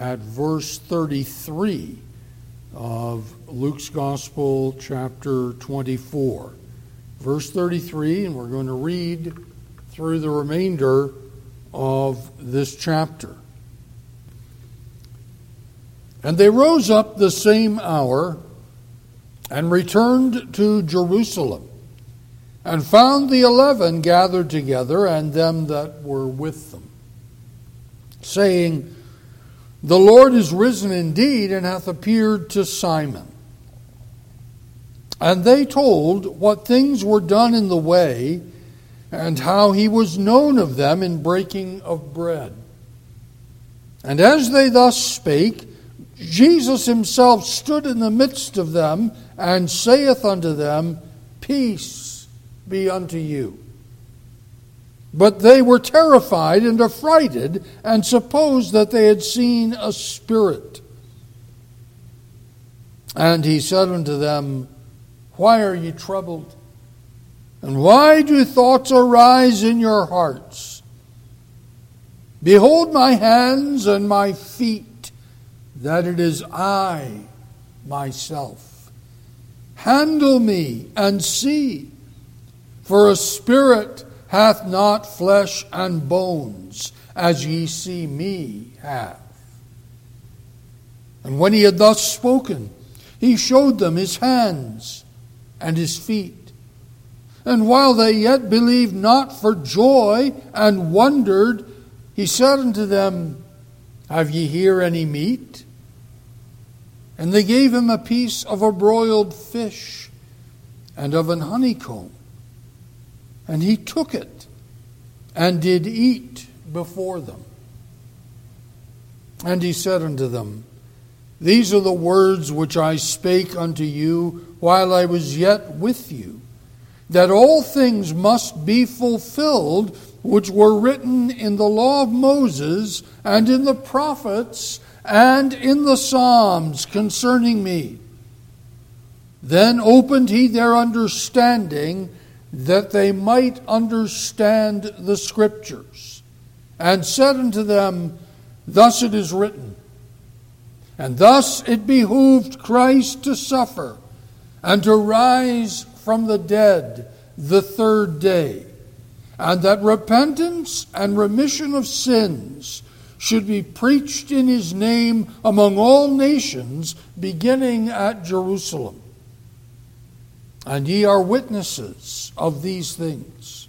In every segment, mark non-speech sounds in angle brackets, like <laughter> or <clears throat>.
at verse 33 of Luke's Gospel, chapter 24. Verse 33, and we're going to read through the remainder of this chapter. And they rose up the same hour and returned to Jerusalem, and found the eleven gathered together, and them that were with them, saying, The Lord is risen indeed, and hath appeared to Simon. And they told what things were done in the way, and how he was known of them in breaking of bread. And as they thus spake, Jesus himself stood in the midst of them and saith unto them, Peace be unto you. But they were terrified and affrighted and supposed that they had seen a spirit. And he said unto them, Why are ye troubled? And why do thoughts arise in your hearts? Behold my hands and my feet that it is I myself. Handle me and see, for a spirit hath not flesh and bones, as ye see me have. And when he had thus spoken, he showed them his hands and his feet. And while they yet believed not for joy and wondered, he said unto them, Have ye here any meat? And they gave him a piece of a broiled fish and of an honeycomb. And he took it and did eat before them. And he said unto them, These are the words which I spake unto you while I was yet with you, that all things must be fulfilled which were written in the law of Moses and in the prophets and in the Psalms concerning me. Then opened he their understanding that they might understand the Scriptures, and said unto them, Thus it is written, and thus it behooved Christ to suffer, and to rise from the dead the third day, and that repentance and remission of sins should be preached in his name among all nations, beginning at Jerusalem. And ye are witnesses of these things.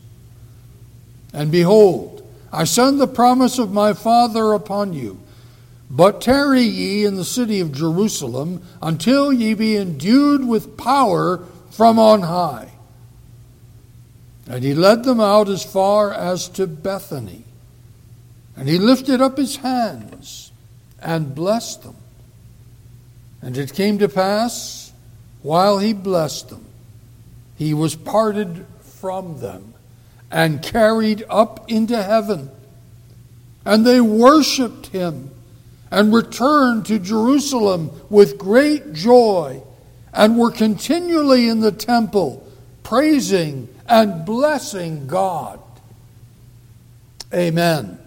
And behold, I send the promise of my Father upon you. But tarry ye in the city of Jerusalem until ye be endued with power from on high. And he led them out as far as to Bethany. And he lifted up his hands and blessed them. And it came to pass, while he blessed them, he was parted from them and carried up into heaven. And they worshiped him and returned to Jerusalem with great joy and were continually in the temple praising and blessing God. Amen.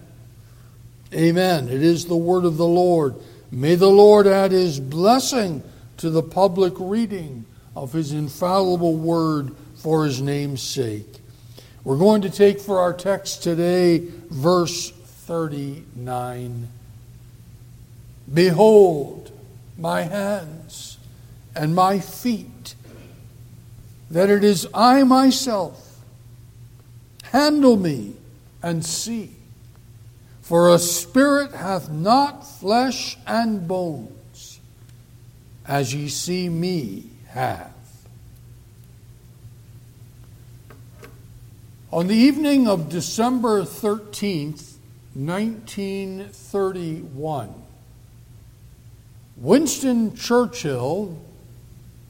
Amen. It is the word of the Lord. May the Lord add his blessing to the public reading of his infallible word for his name's sake. We're going to take for our text today verse 39. Behold my hands and my feet, that it is I myself. Handle me and see. For a spirit hath not flesh and bones, as ye see me have. On the evening of December 13th, 1931, Winston Churchill,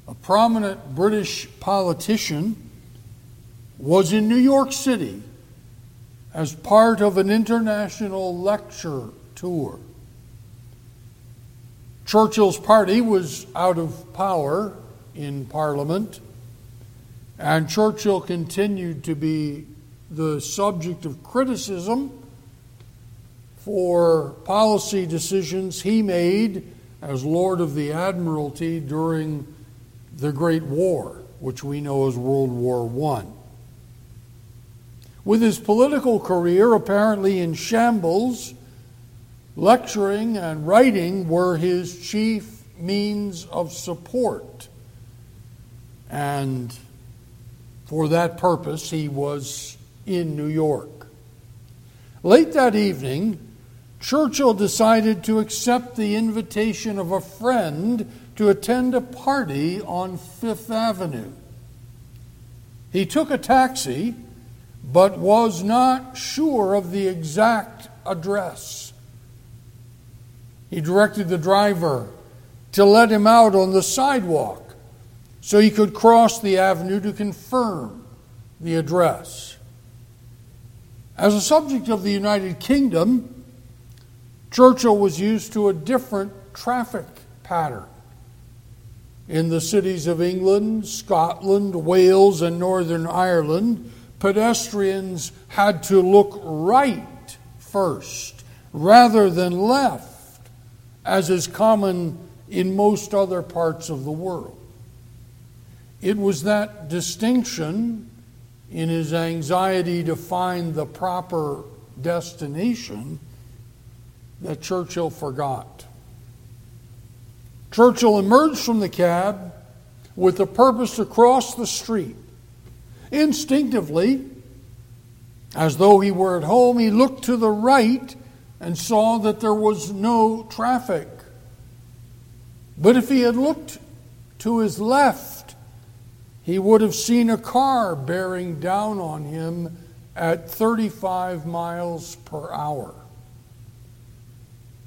a prominent British politician, was in New York City as part of an international lecture tour. Churchill's party was out of power in Parliament, and Churchill continued to be the subject of criticism for policy decisions he made as Lord of the Admiralty during the Great War, which we know as World War I. With his political career apparently in shambles, lecturing and writing were his chief means of support. And for that purpose, he was in New York. Late that evening, Churchill decided to accept the invitation of a friend to attend a party on Fifth Avenue. He took a taxi, but was not sure of the exact address. He directed the driver to let him out on the sidewalk so he could cross the avenue to confirm the address. As a subject of the United Kingdom, Churchill was used to a different traffic pattern. In the cities of England, Scotland, Wales, and Northern Ireland, pedestrians had to look right first rather than left, as is common in most other parts of the world. It was that distinction in his anxiety to find the proper destination that Churchill forgot. Churchill emerged from the cab with the purpose to cross the street. Instinctively, as though he were at home, he looked to the right and saw that there was no traffic. But if he had looked to his left, he would have seen a car bearing down on him at 35 miles per hour.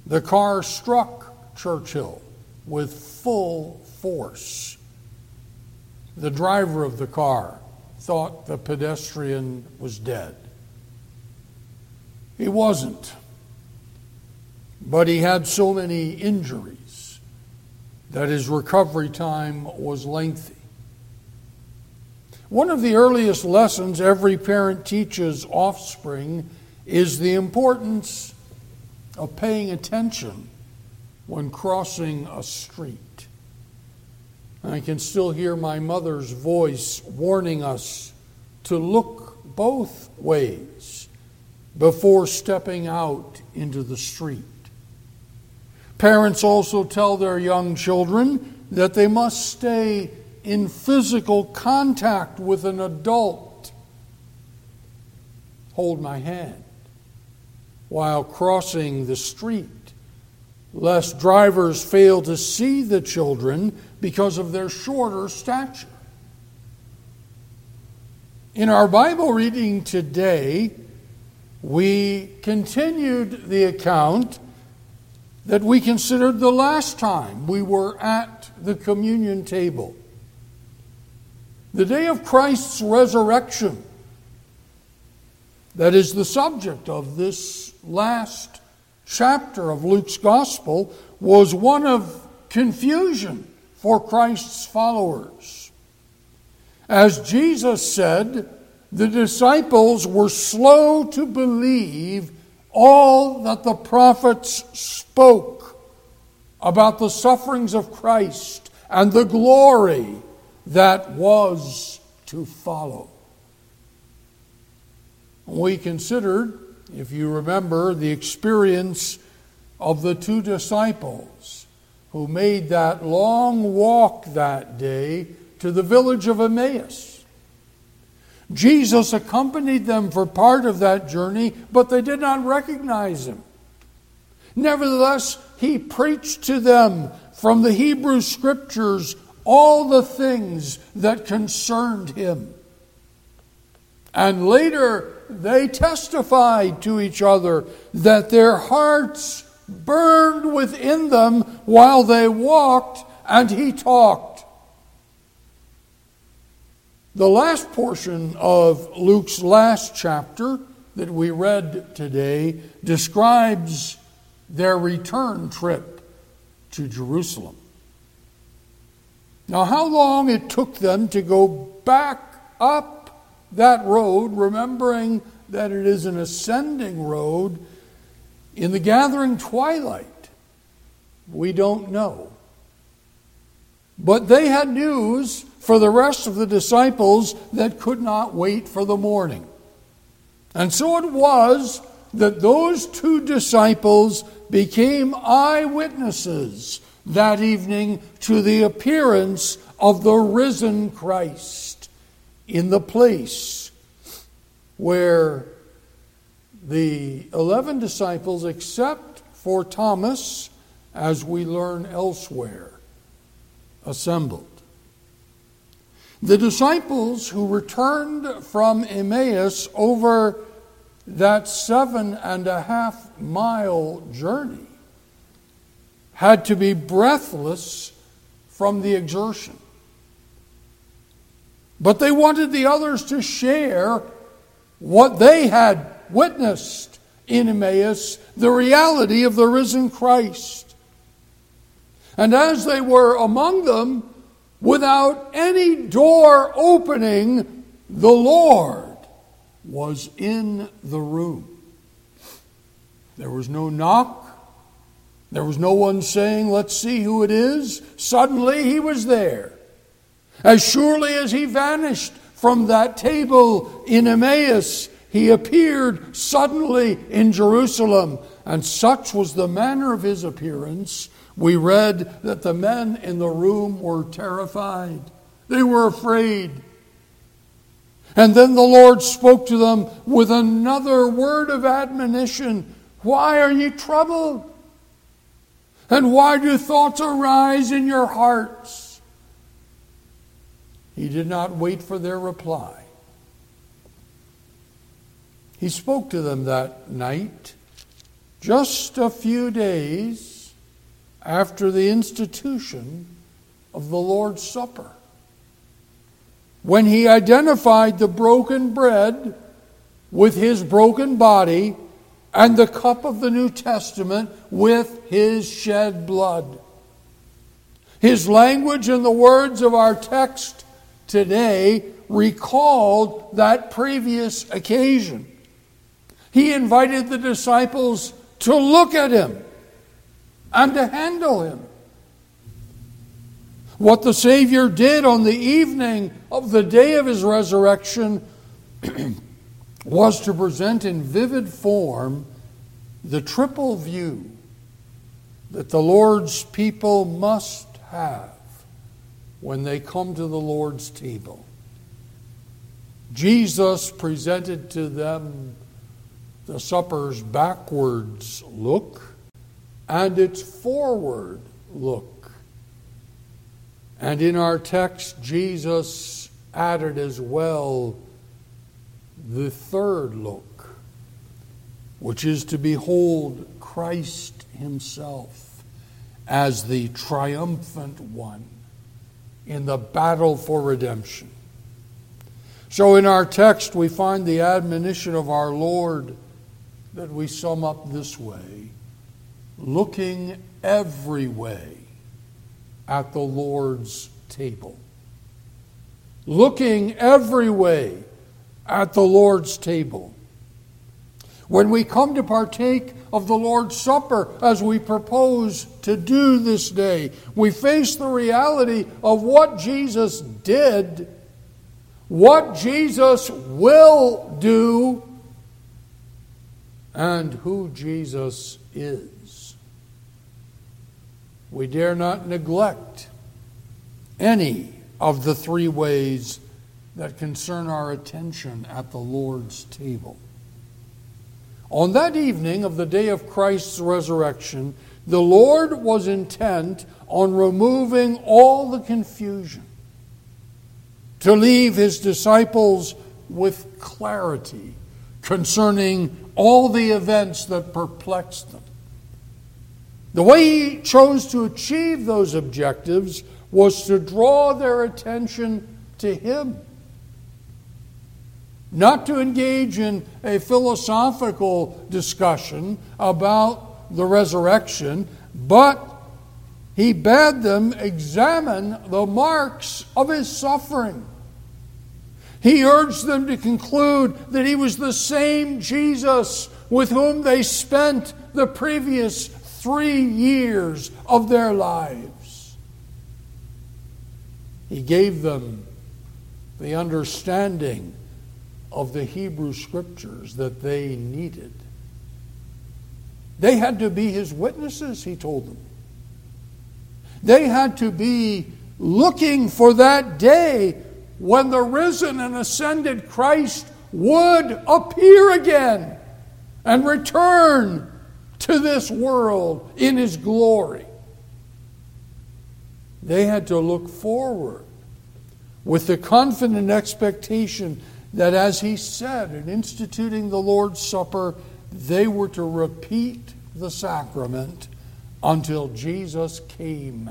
The car struck Churchill with full force. The driver of the car thought the pedestrian was dead. He wasn't, but he had so many injuries that his recovery time was lengthy. One of the earliest lessons every parent teaches offspring is the importance of paying attention when crossing a street. I can still hear my mother's voice warning us to look both ways before stepping out into the street. Parents also tell their young children that they must stay in physical contact with an adult. Hold my hand while crossing the street, lest drivers fail to see the children because of their shorter stature. In our Bible reading today, we continued the account that we considered the last time we were at the communion table. The day of Christ's resurrection, that is the subject of this last chapter of Luke's Gospel, was one of confusion for Christ's followers. As Jesus said, the disciples were slow to believe all that the prophets spoke about the sufferings of Christ and the glory that was to follow. We considered, if you remember, the experience of the two disciples who made that long walk that day to the village of Emmaus. Jesus accompanied them for part of that journey, but they did not recognize him. Nevertheless, he preached to them from the Hebrew Scriptures all the things that concerned him. And later, they testified to each other that their hearts burned within them while they walked and he talked. The last portion of Luke's last chapter that we read today describes their return trip to Jerusalem. Now, how long it took them to go back up that road, remembering that it is an ascending road, in the gathering twilight? We don't know. But they had news for the rest of the disciples that could not wait for the morning. And so it was that those two disciples became eyewitnesses that evening to the appearance of the risen Christ in the place where the 11 disciples, except for Thomas, as we learn elsewhere, assembled. The disciples who returned from Emmaus over that seven and a half mile journey had to be breathless from the exertion. But they wanted the others to share what they had witnessed in Emmaus, the reality of the risen Christ. And as they were among them, without any door opening, the Lord was in the room. There was no knock. There was no one saying, Let's see who it is. Suddenly he was there. As surely as he vanished from that table in Emmaus, he appeared suddenly in Jerusalem. And such was the manner of his appearance. We read that the men in the room were terrified, they were afraid. And then the Lord spoke to them with another word of admonition Why are ye troubled? And why do thoughts arise in your hearts? He did not wait for their reply. He spoke to them that night, just a few days after the institution of the Lord's Supper. When he identified the broken bread with his broken body and the cup of the New Testament with his shed blood. His language and the words of our text today recalled that previous occasion. He invited the disciples to look at him and to handle him. What the Savior did on the evening of the day of his resurrection <clears throat> was to present in vivid form the triple view that the Lord's people must have when they come to the Lord's table. Jesus presented to them the supper's backwards look and its forward look. And in our text, Jesus added as well the third look, which is to behold Christ Himself as the triumphant one in the battle for redemption. So, in our text, we find the admonition of our Lord that we sum up this way looking every way at the Lord's table. Looking every way at the Lord's table. When we come to partake of the Lord's Supper, as we propose to do this day, we face the reality of what Jesus did, what Jesus will do, and who Jesus is. We dare not neglect any of the three ways that concern our attention at the Lord's table. On that evening of the day of Christ's resurrection, the Lord was intent on removing all the confusion, to leave his disciples with clarity concerning all the events that perplexed them. The way he chose to achieve those objectives was to draw their attention to him. Not to engage in a philosophical discussion about the resurrection, but he bade them examine the marks of his suffering he urged them to conclude that he was the same Jesus with whom they spent the previous three years of their lives. He gave them the understanding of the Hebrew scriptures that they needed. They had to be his witnesses, he told them. They had to be looking for that day when the risen and ascended Christ would appear again and return to this world in his glory. They had to look forward with the confident expectation that, as he said in instituting the Lord's Supper, they were to repeat the sacrament until Jesus came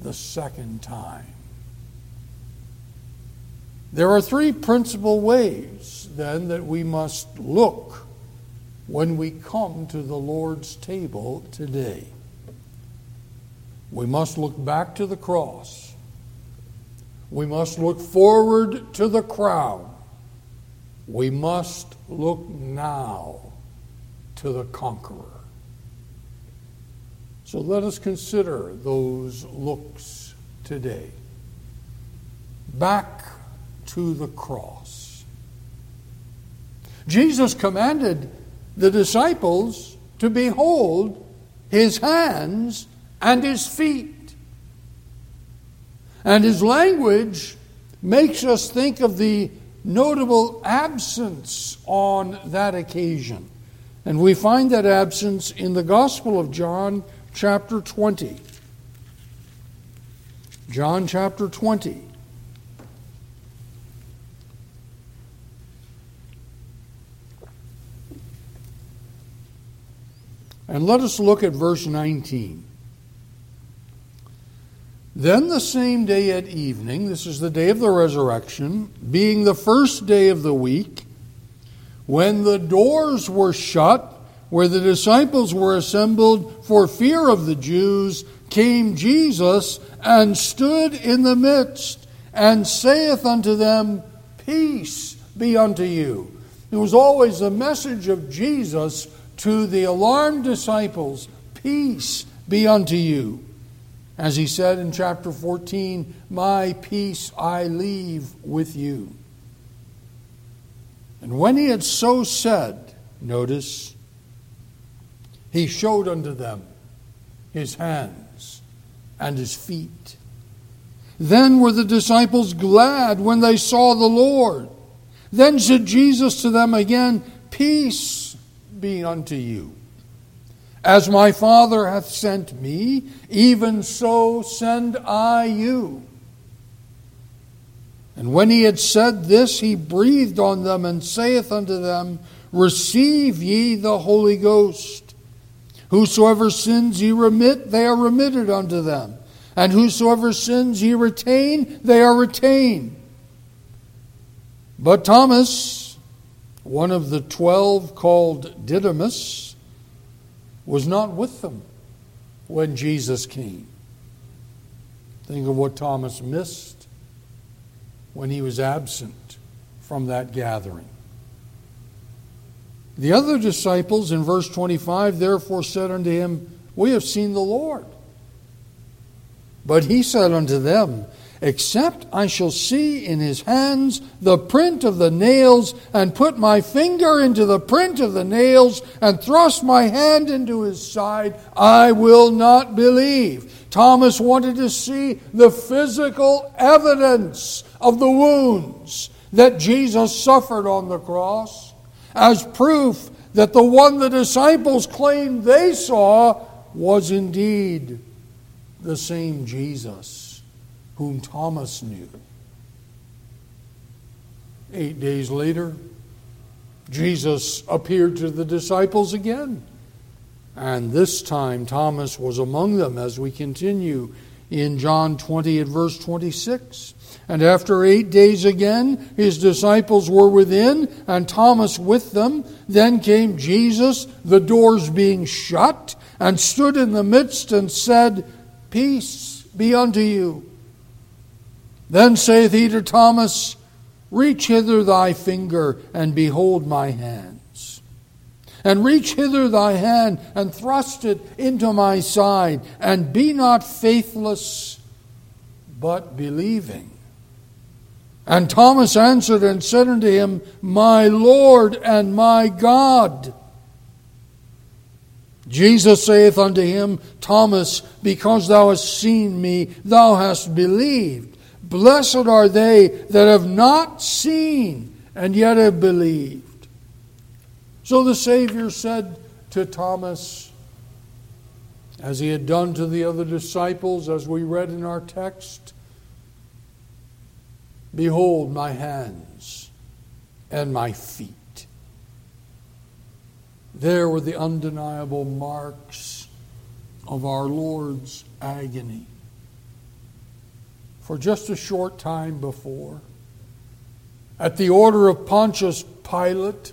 the second time. There are three principal ways, then, that we must look when we come to the Lord's table today. We must look back to the cross. We must look forward to the crown. We must look now to the conqueror. So let us consider those looks today. Back to the cross. Jesus commanded the disciples to behold his hands and his feet. And his language makes us think of the notable absence on that occasion. And we find that absence in the Gospel of John, chapter 20. John chapter 20. And let us look at verse 19. Then the same day at evening, this is the day of the resurrection, being the first day of the week, when the doors were shut, where the disciples were assembled for fear of the Jews, came Jesus and stood in the midst, and saith unto them, Peace be unto you. It was always the message of Jesus to the alarmed disciples, Peace be unto you. As he said in chapter 14, My peace I leave with you. And when he had so said, notice, he showed unto them his hands and his feet. Then were the disciples glad when they saw the Lord. Then said Jesus to them again, Peace be unto you. As my Father hath sent me, even so send I you. And when he had said this, he breathed on them and saith unto them, Receive ye the Holy Ghost. Whosoever sins ye remit, they are remitted unto them. And whosoever sins ye retain, they are retained. But Thomas, one of the twelve called Didymus, was not with them when Jesus came. Think of what Thomas missed when he was absent from that gathering. The other disciples in verse 25 therefore said unto him, We have seen the Lord. But he said unto them, except I shall see in his hands the print of the nails, and put my finger into the print of the nails, and thrust my hand into his side, I will not believe. Thomas wanted to see the physical evidence of the wounds that Jesus suffered on the cross as proof that the one the disciples claimed they saw was indeed the same Jesus whom Thomas knew. Eight days later, Jesus appeared to the disciples again. And this time, Thomas was among them as we continue in John 20 at verse 26. And after eight days again, his disciples were within, and Thomas with them. Then came Jesus, the doors being shut, and stood in the midst and said, Peace be unto you. Then saith he to Thomas, Reach hither thy finger, and behold my hands. And reach hither thy hand, and thrust it into my side, and be not faithless, but believing. And Thomas answered and said unto him, My Lord and my God. Jesus saith unto him, Thomas, because thou hast seen me, thou hast believed. Blessed are they that have not seen and yet have believed. So the Savior said to Thomas, as he had done to the other disciples, as we read in our text, Behold my hands and my feet. There were the undeniable marks of our Lord's agony. For just a short time before, at the order of Pontius Pilate,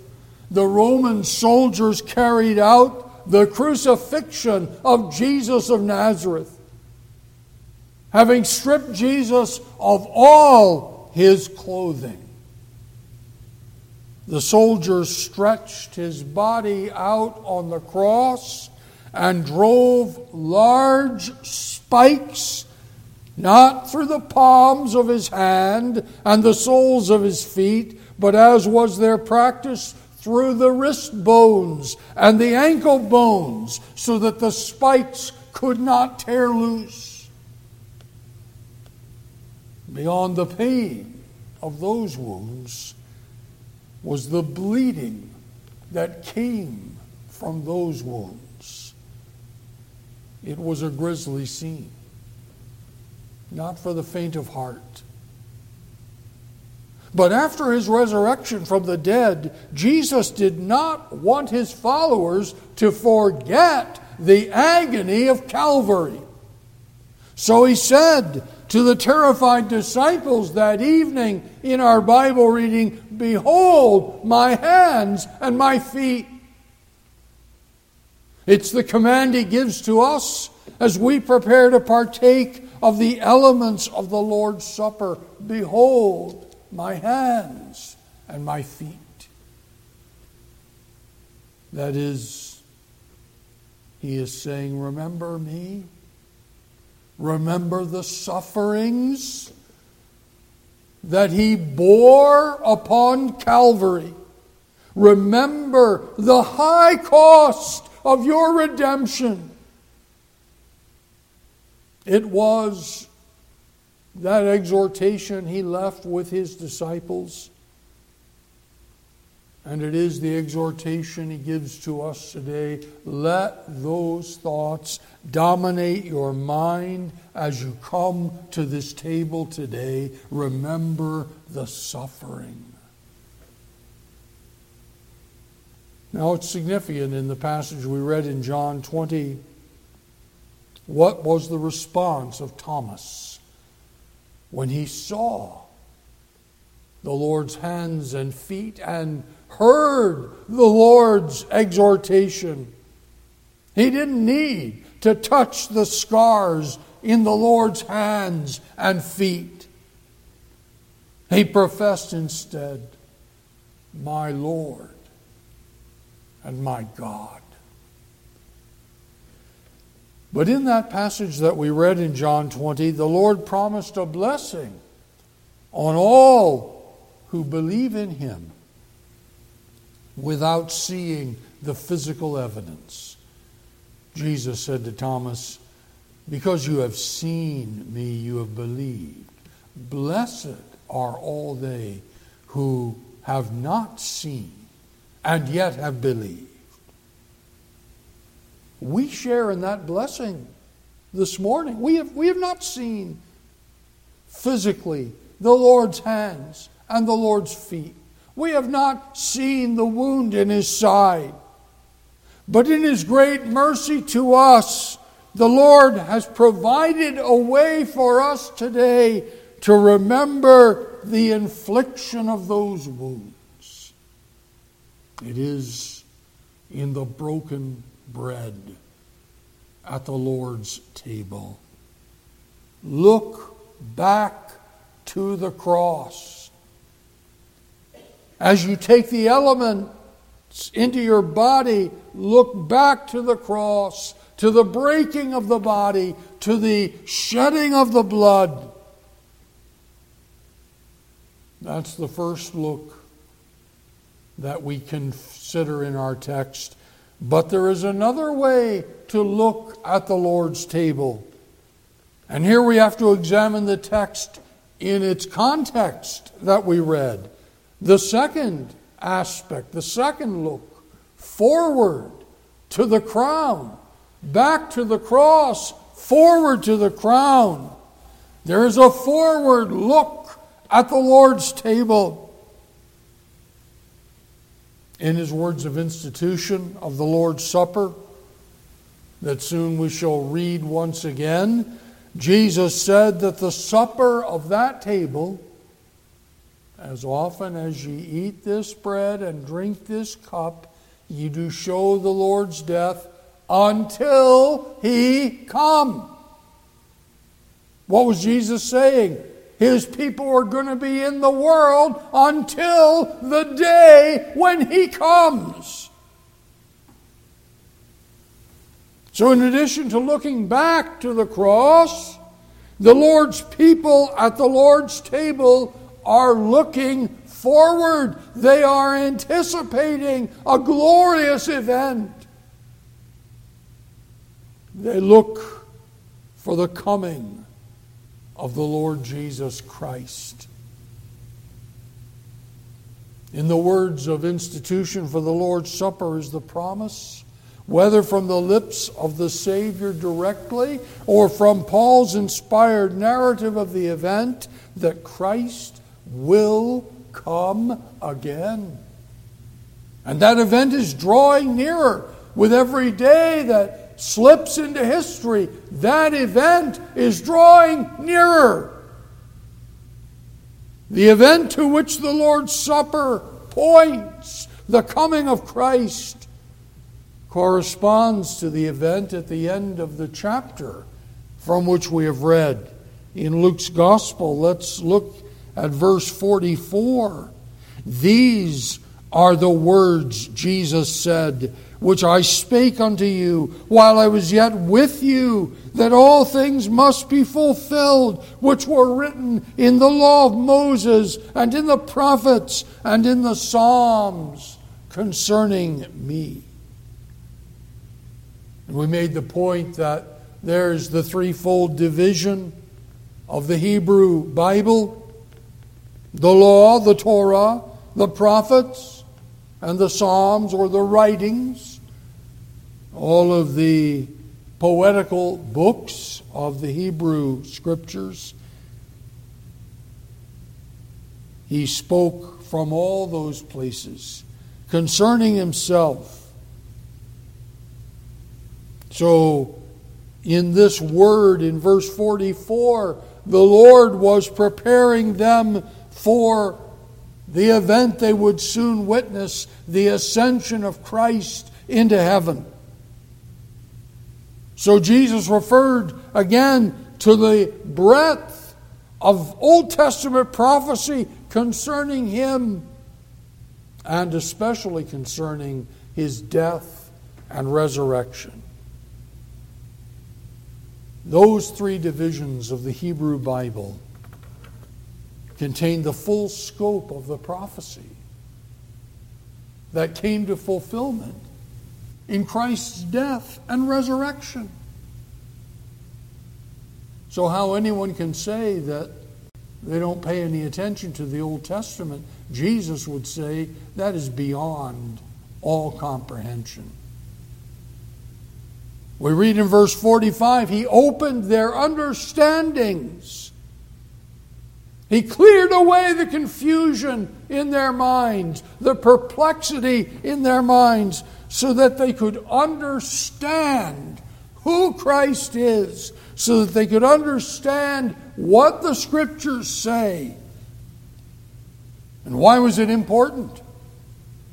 the Roman soldiers carried out the crucifixion of Jesus of Nazareth, having stripped Jesus of all his clothing. The soldiers stretched his body out on the cross and drove large spikes not through the palms of his hand and the soles of his feet, but as was their practice, through the wrist bones and the ankle bones, so that the spikes could not tear loose. Beyond the pain of those wounds, was the bleeding that came from those wounds. It was a grisly scene, not for the faint of heart. But after his resurrection from the dead, Jesus did not want his followers to forget the agony of Calvary. So he said to the terrified disciples that evening in our Bible reading, Behold my hands and my feet. It's the command he gives to us as we prepare to partake of the elements of the Lord's Supper. Behold my hands and my feet. That is, he is saying, Remember me. Remember the sufferings that he bore upon Calvary. Remember the high cost of your redemption. It was that exhortation he left with his disciples and it is the exhortation he gives to us today. Let those thoughts dominate your mind as you come to this table today. Remember the suffering. Now, it's significant in the passage we read in John 20. What was the response of Thomas when he saw the Lord's hands and feet and heard the Lord's exhortation. He didn't need to touch the scars in the Lord's hands and feet. He professed instead, My Lord and my God. But in that passage that we read in John 20, the Lord promised a blessing on all who believe in him without seeing the physical evidence. Jesus said to Thomas, Because you have seen me, you have believed. Blessed are all they who have not seen and yet have believed. We share in that blessing this morning. We have, we have not seen physically the Lord's hands and the Lord's feet. We have not seen the wound in his side. But in his great mercy to us, the Lord has provided a way for us today to remember the infliction of those wounds. It is in the broken bread at the Lord's table. Look back to the cross as you take the element into your body, look back to the cross, to the breaking of the body, to the shedding of the blood. That's the first look that we consider in our text. But there is another way to look at the Lord's table. And here we have to examine the text in its context that we read. The second aspect, the second look, forward to the crown, back to the cross, forward to the crown. There is a forward look at the Lord's table. In his words of institution of the Lord's Supper, that soon we shall read once again, Jesus said that the supper of that table, as often as ye eat this bread and drink this cup, ye do show the Lord's death until he come. What was Jesus saying? His people are going to be in the world until the day when he comes. So, in addition to looking back to the cross, the Lord's people at the Lord's table are looking forward. They are anticipating a glorious event. They look for the coming of the Lord Jesus Christ. In the words of institution for the Lord's Supper is the promise whether from the lips of the Savior directly or from Paul's inspired narrative of the event, that Christ will come again. And that event is drawing nearer with every day that slips into history. That event is drawing nearer. The event to which the Lord's Supper points, the coming of Christ, corresponds to the event at the end of the chapter from which we have read in Luke's Gospel. Let's look at verse 44. These are the words Jesus said, which I spake unto you while I was yet with you, that all things must be fulfilled, which were written in the law of Moses, and in the prophets, and in the Psalms concerning me. And we made the point that there's the threefold division of the Hebrew Bible the law, the Torah, the prophets, and the Psalms or the writings, all of the poetical books of the Hebrew scriptures. He spoke from all those places concerning himself so, in this word, in verse 44, the Lord was preparing them for the event they would soon witness the ascension of Christ into heaven. So, Jesus referred again to the breadth of Old Testament prophecy concerning him and especially concerning his death and resurrection. Those three divisions of the Hebrew Bible contain the full scope of the prophecy that came to fulfillment in Christ's death and resurrection. So, how anyone can say that they don't pay any attention to the Old Testament, Jesus would say that is beyond all comprehension. We read in verse 45 He opened their understandings. He cleared away the confusion in their minds, the perplexity in their minds, so that they could understand who Christ is, so that they could understand what the Scriptures say. And why was it important?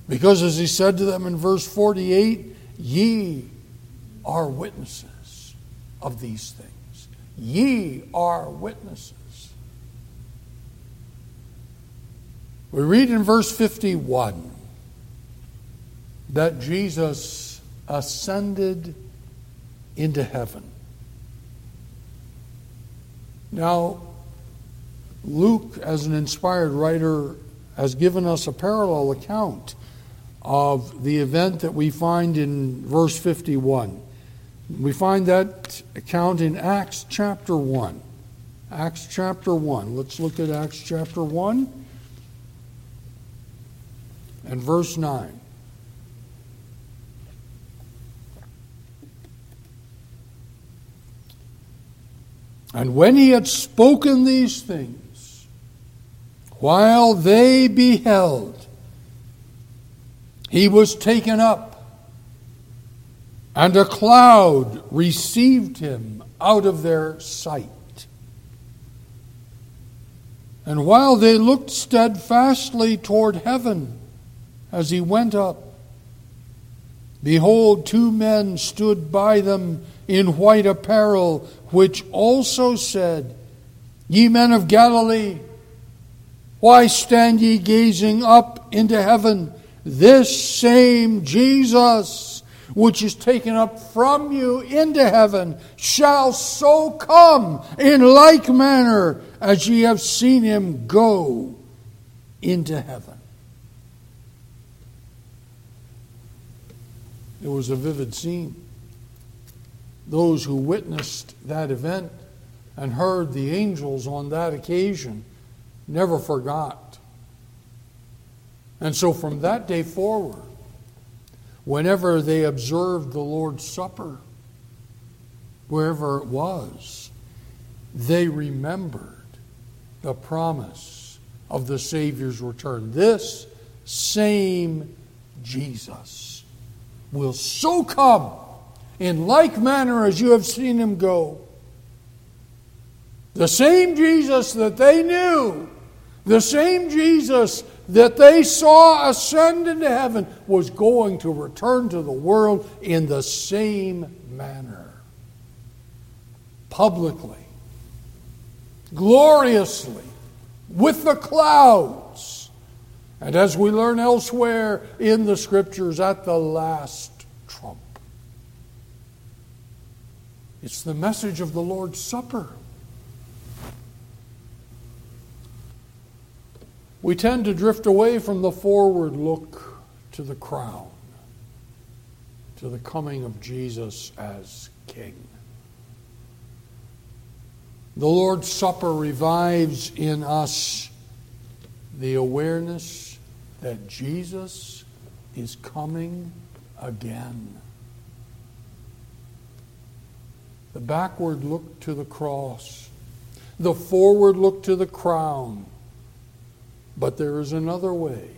Because, as he said to them in verse 48, ye are witnesses of these things. Ye are witnesses. We read in verse 51 that Jesus ascended into heaven. Now, Luke, as an inspired writer, has given us a parallel account of the event that we find in verse 51. We find that account in Acts chapter 1. Acts chapter 1. Let's look at Acts chapter 1 and verse 9. And when he had spoken these things, while they beheld, he was taken up, and a cloud received him out of their sight. And while they looked steadfastly toward heaven as he went up, behold, two men stood by them in white apparel, which also said, Ye men of Galilee, why stand ye gazing up into heaven? This same Jesus, which is taken up from you into heaven, shall so come in like manner as ye have seen him go into heaven. It was a vivid scene those who witnessed that event and heard the angels on that occasion never forgot. And so from that day forward, whenever they observed the Lord's Supper, wherever it was, they remembered the promise of the Savior's return. This same Jesus will so come in like manner as you have seen him go. The same Jesus that they knew, the same Jesus that they saw ascend into heaven, was going to return to the world in the same manner. Publicly, gloriously, with the clouds. And as we learn elsewhere in the scriptures, at the last It's the message of the Lord's Supper. We tend to drift away from the forward look to the crown, to the coming of Jesus as King. The Lord's Supper revives in us the awareness that Jesus is coming again. The backward look to the cross, the forward look to the crown. But there is another way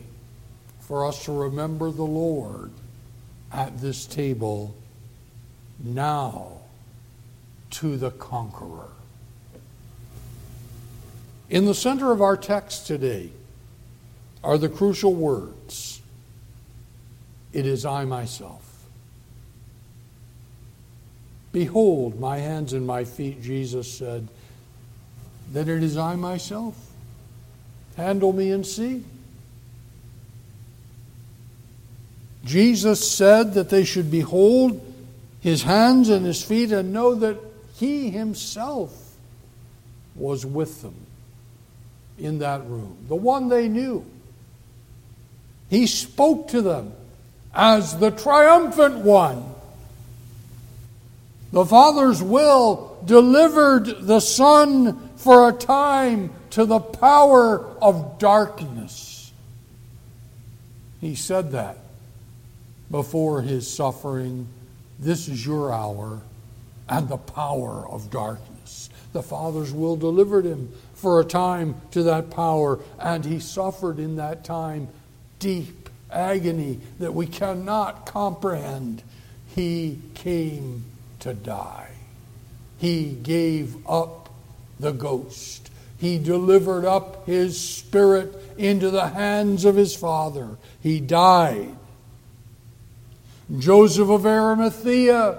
for us to remember the Lord at this table now to the conqueror. In the center of our text today are the crucial words It is I myself. Behold, my hands and my feet, Jesus said, that it is I myself. Handle me and see. Jesus said that they should behold his hands and his feet and know that he himself was with them in that room, the one they knew. He spoke to them as the triumphant one the Father's will delivered the Son for a time to the power of darkness. He said that before his suffering. This is your hour and the power of darkness. The Father's will delivered him for a time to that power, and he suffered in that time deep agony that we cannot comprehend. He came to die. He gave up the ghost. He delivered up his spirit into the hands of his father. He died. Joseph of Arimathea,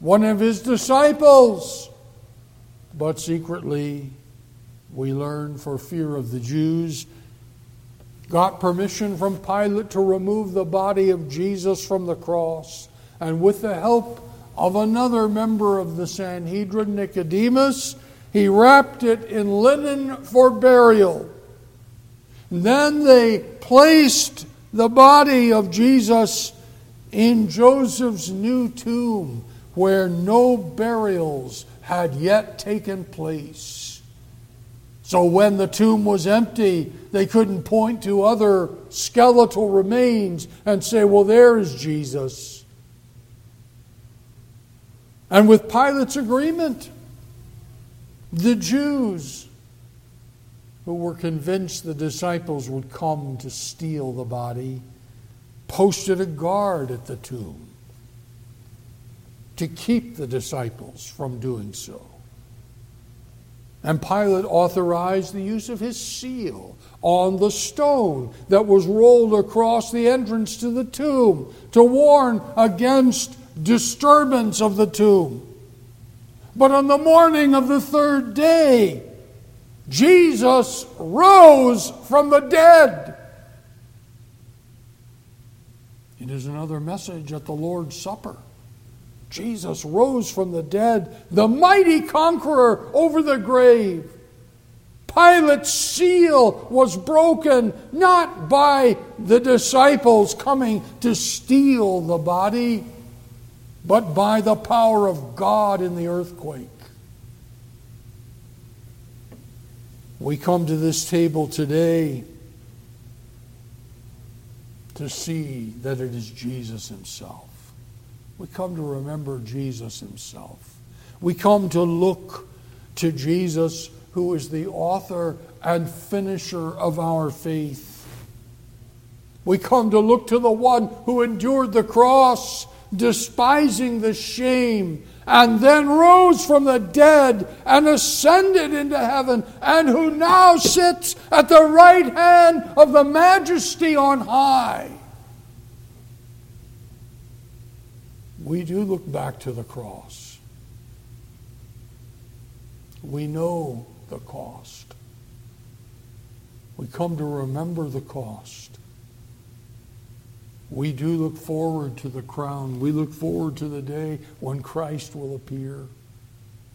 one of his disciples, but secretly, we learn for fear of the Jews, got permission from Pilate to remove the body of Jesus from the cross, and with the help of another member of the Sanhedrin, Nicodemus, he wrapped it in linen for burial. Then they placed the body of Jesus in Joseph's new tomb, where no burials had yet taken place. So when the tomb was empty, they couldn't point to other skeletal remains and say, well, there's Jesus. And with Pilate's agreement, the Jews who were convinced the disciples would come to steal the body posted a guard at the tomb to keep the disciples from doing so. And Pilate authorized the use of his seal on the stone that was rolled across the entrance to the tomb to warn against disturbance of the tomb. But on the morning of the third day, Jesus rose from the dead. It is another message at the Lord's Supper. Jesus rose from the dead, the mighty conqueror over the grave. Pilate's seal was broken not by the disciples coming to steal the body, but by the power of God in the earthquake. We come to this table today to see that it is Jesus Himself. We come to remember Jesus himself. We come to look to Jesus, who is the author and finisher of our faith. We come to look to the one who endured the cross, despising the shame, and then rose from the dead and ascended into heaven, and who now sits at the right hand of the majesty on high. we do look back to the cross. We know the cost. We come to remember the cost. We do look forward to the crown. We look forward to the day when Christ will appear.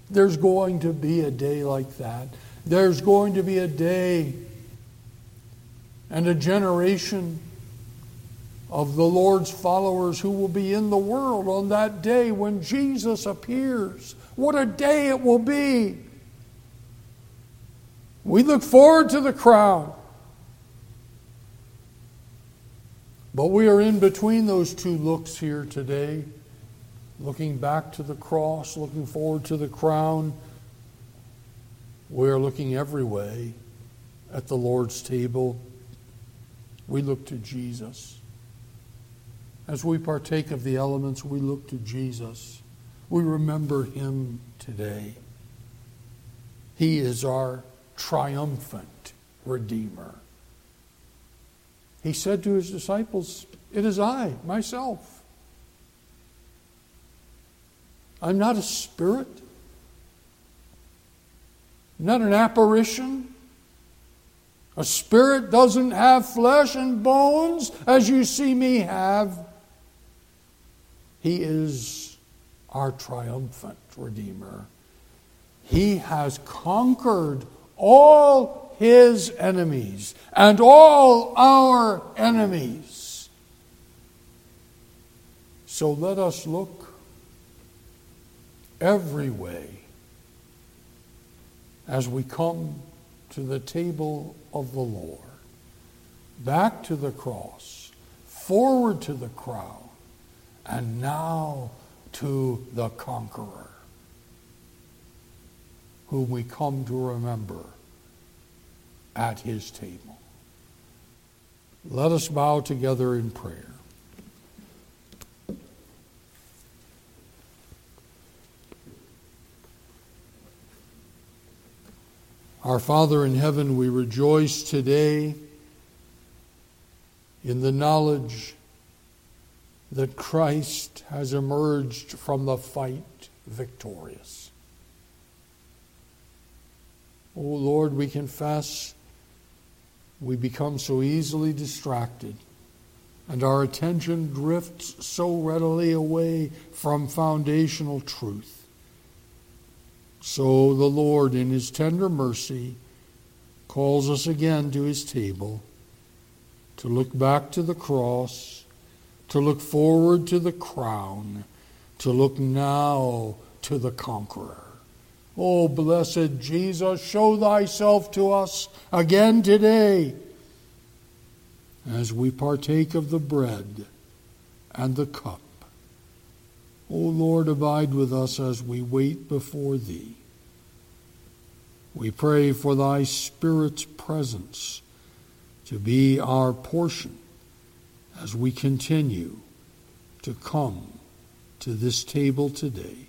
There's going to be a day like that. There's going to be a day and a generation of the Lord's followers who will be in the world on that day when Jesus appears. What a day it will be! We look forward to the crown. But we are in between those two looks here today, looking back to the cross, looking forward to the crown. We are looking every way at the Lord's table. We look to Jesus. As we partake of the elements, we look to Jesus. We remember him today. He is our triumphant Redeemer. He said to his disciples, It is I, myself. I'm not a spirit, not an apparition. A spirit doesn't have flesh and bones as you see me have. He is our triumphant Redeemer. He has conquered all his enemies and all our enemies. So let us look every way as we come to the table of the Lord, back to the cross, forward to the crown and now to the conqueror, whom we come to remember at his table. Let us bow together in prayer. Our Father in heaven, we rejoice today in the knowledge that Christ has emerged from the fight victorious. O oh Lord, we confess we become so easily distracted and our attention drifts so readily away from foundational truth. So the Lord, in His tender mercy, calls us again to His table to look back to the cross, to look forward to the crown, to look now to the conqueror. Oh, blessed Jesus, show thyself to us again today as we partake of the bread and the cup. O Lord, abide with us as we wait before Thee. We pray for Thy Spirit's presence to be our portion as we continue to come to this table today.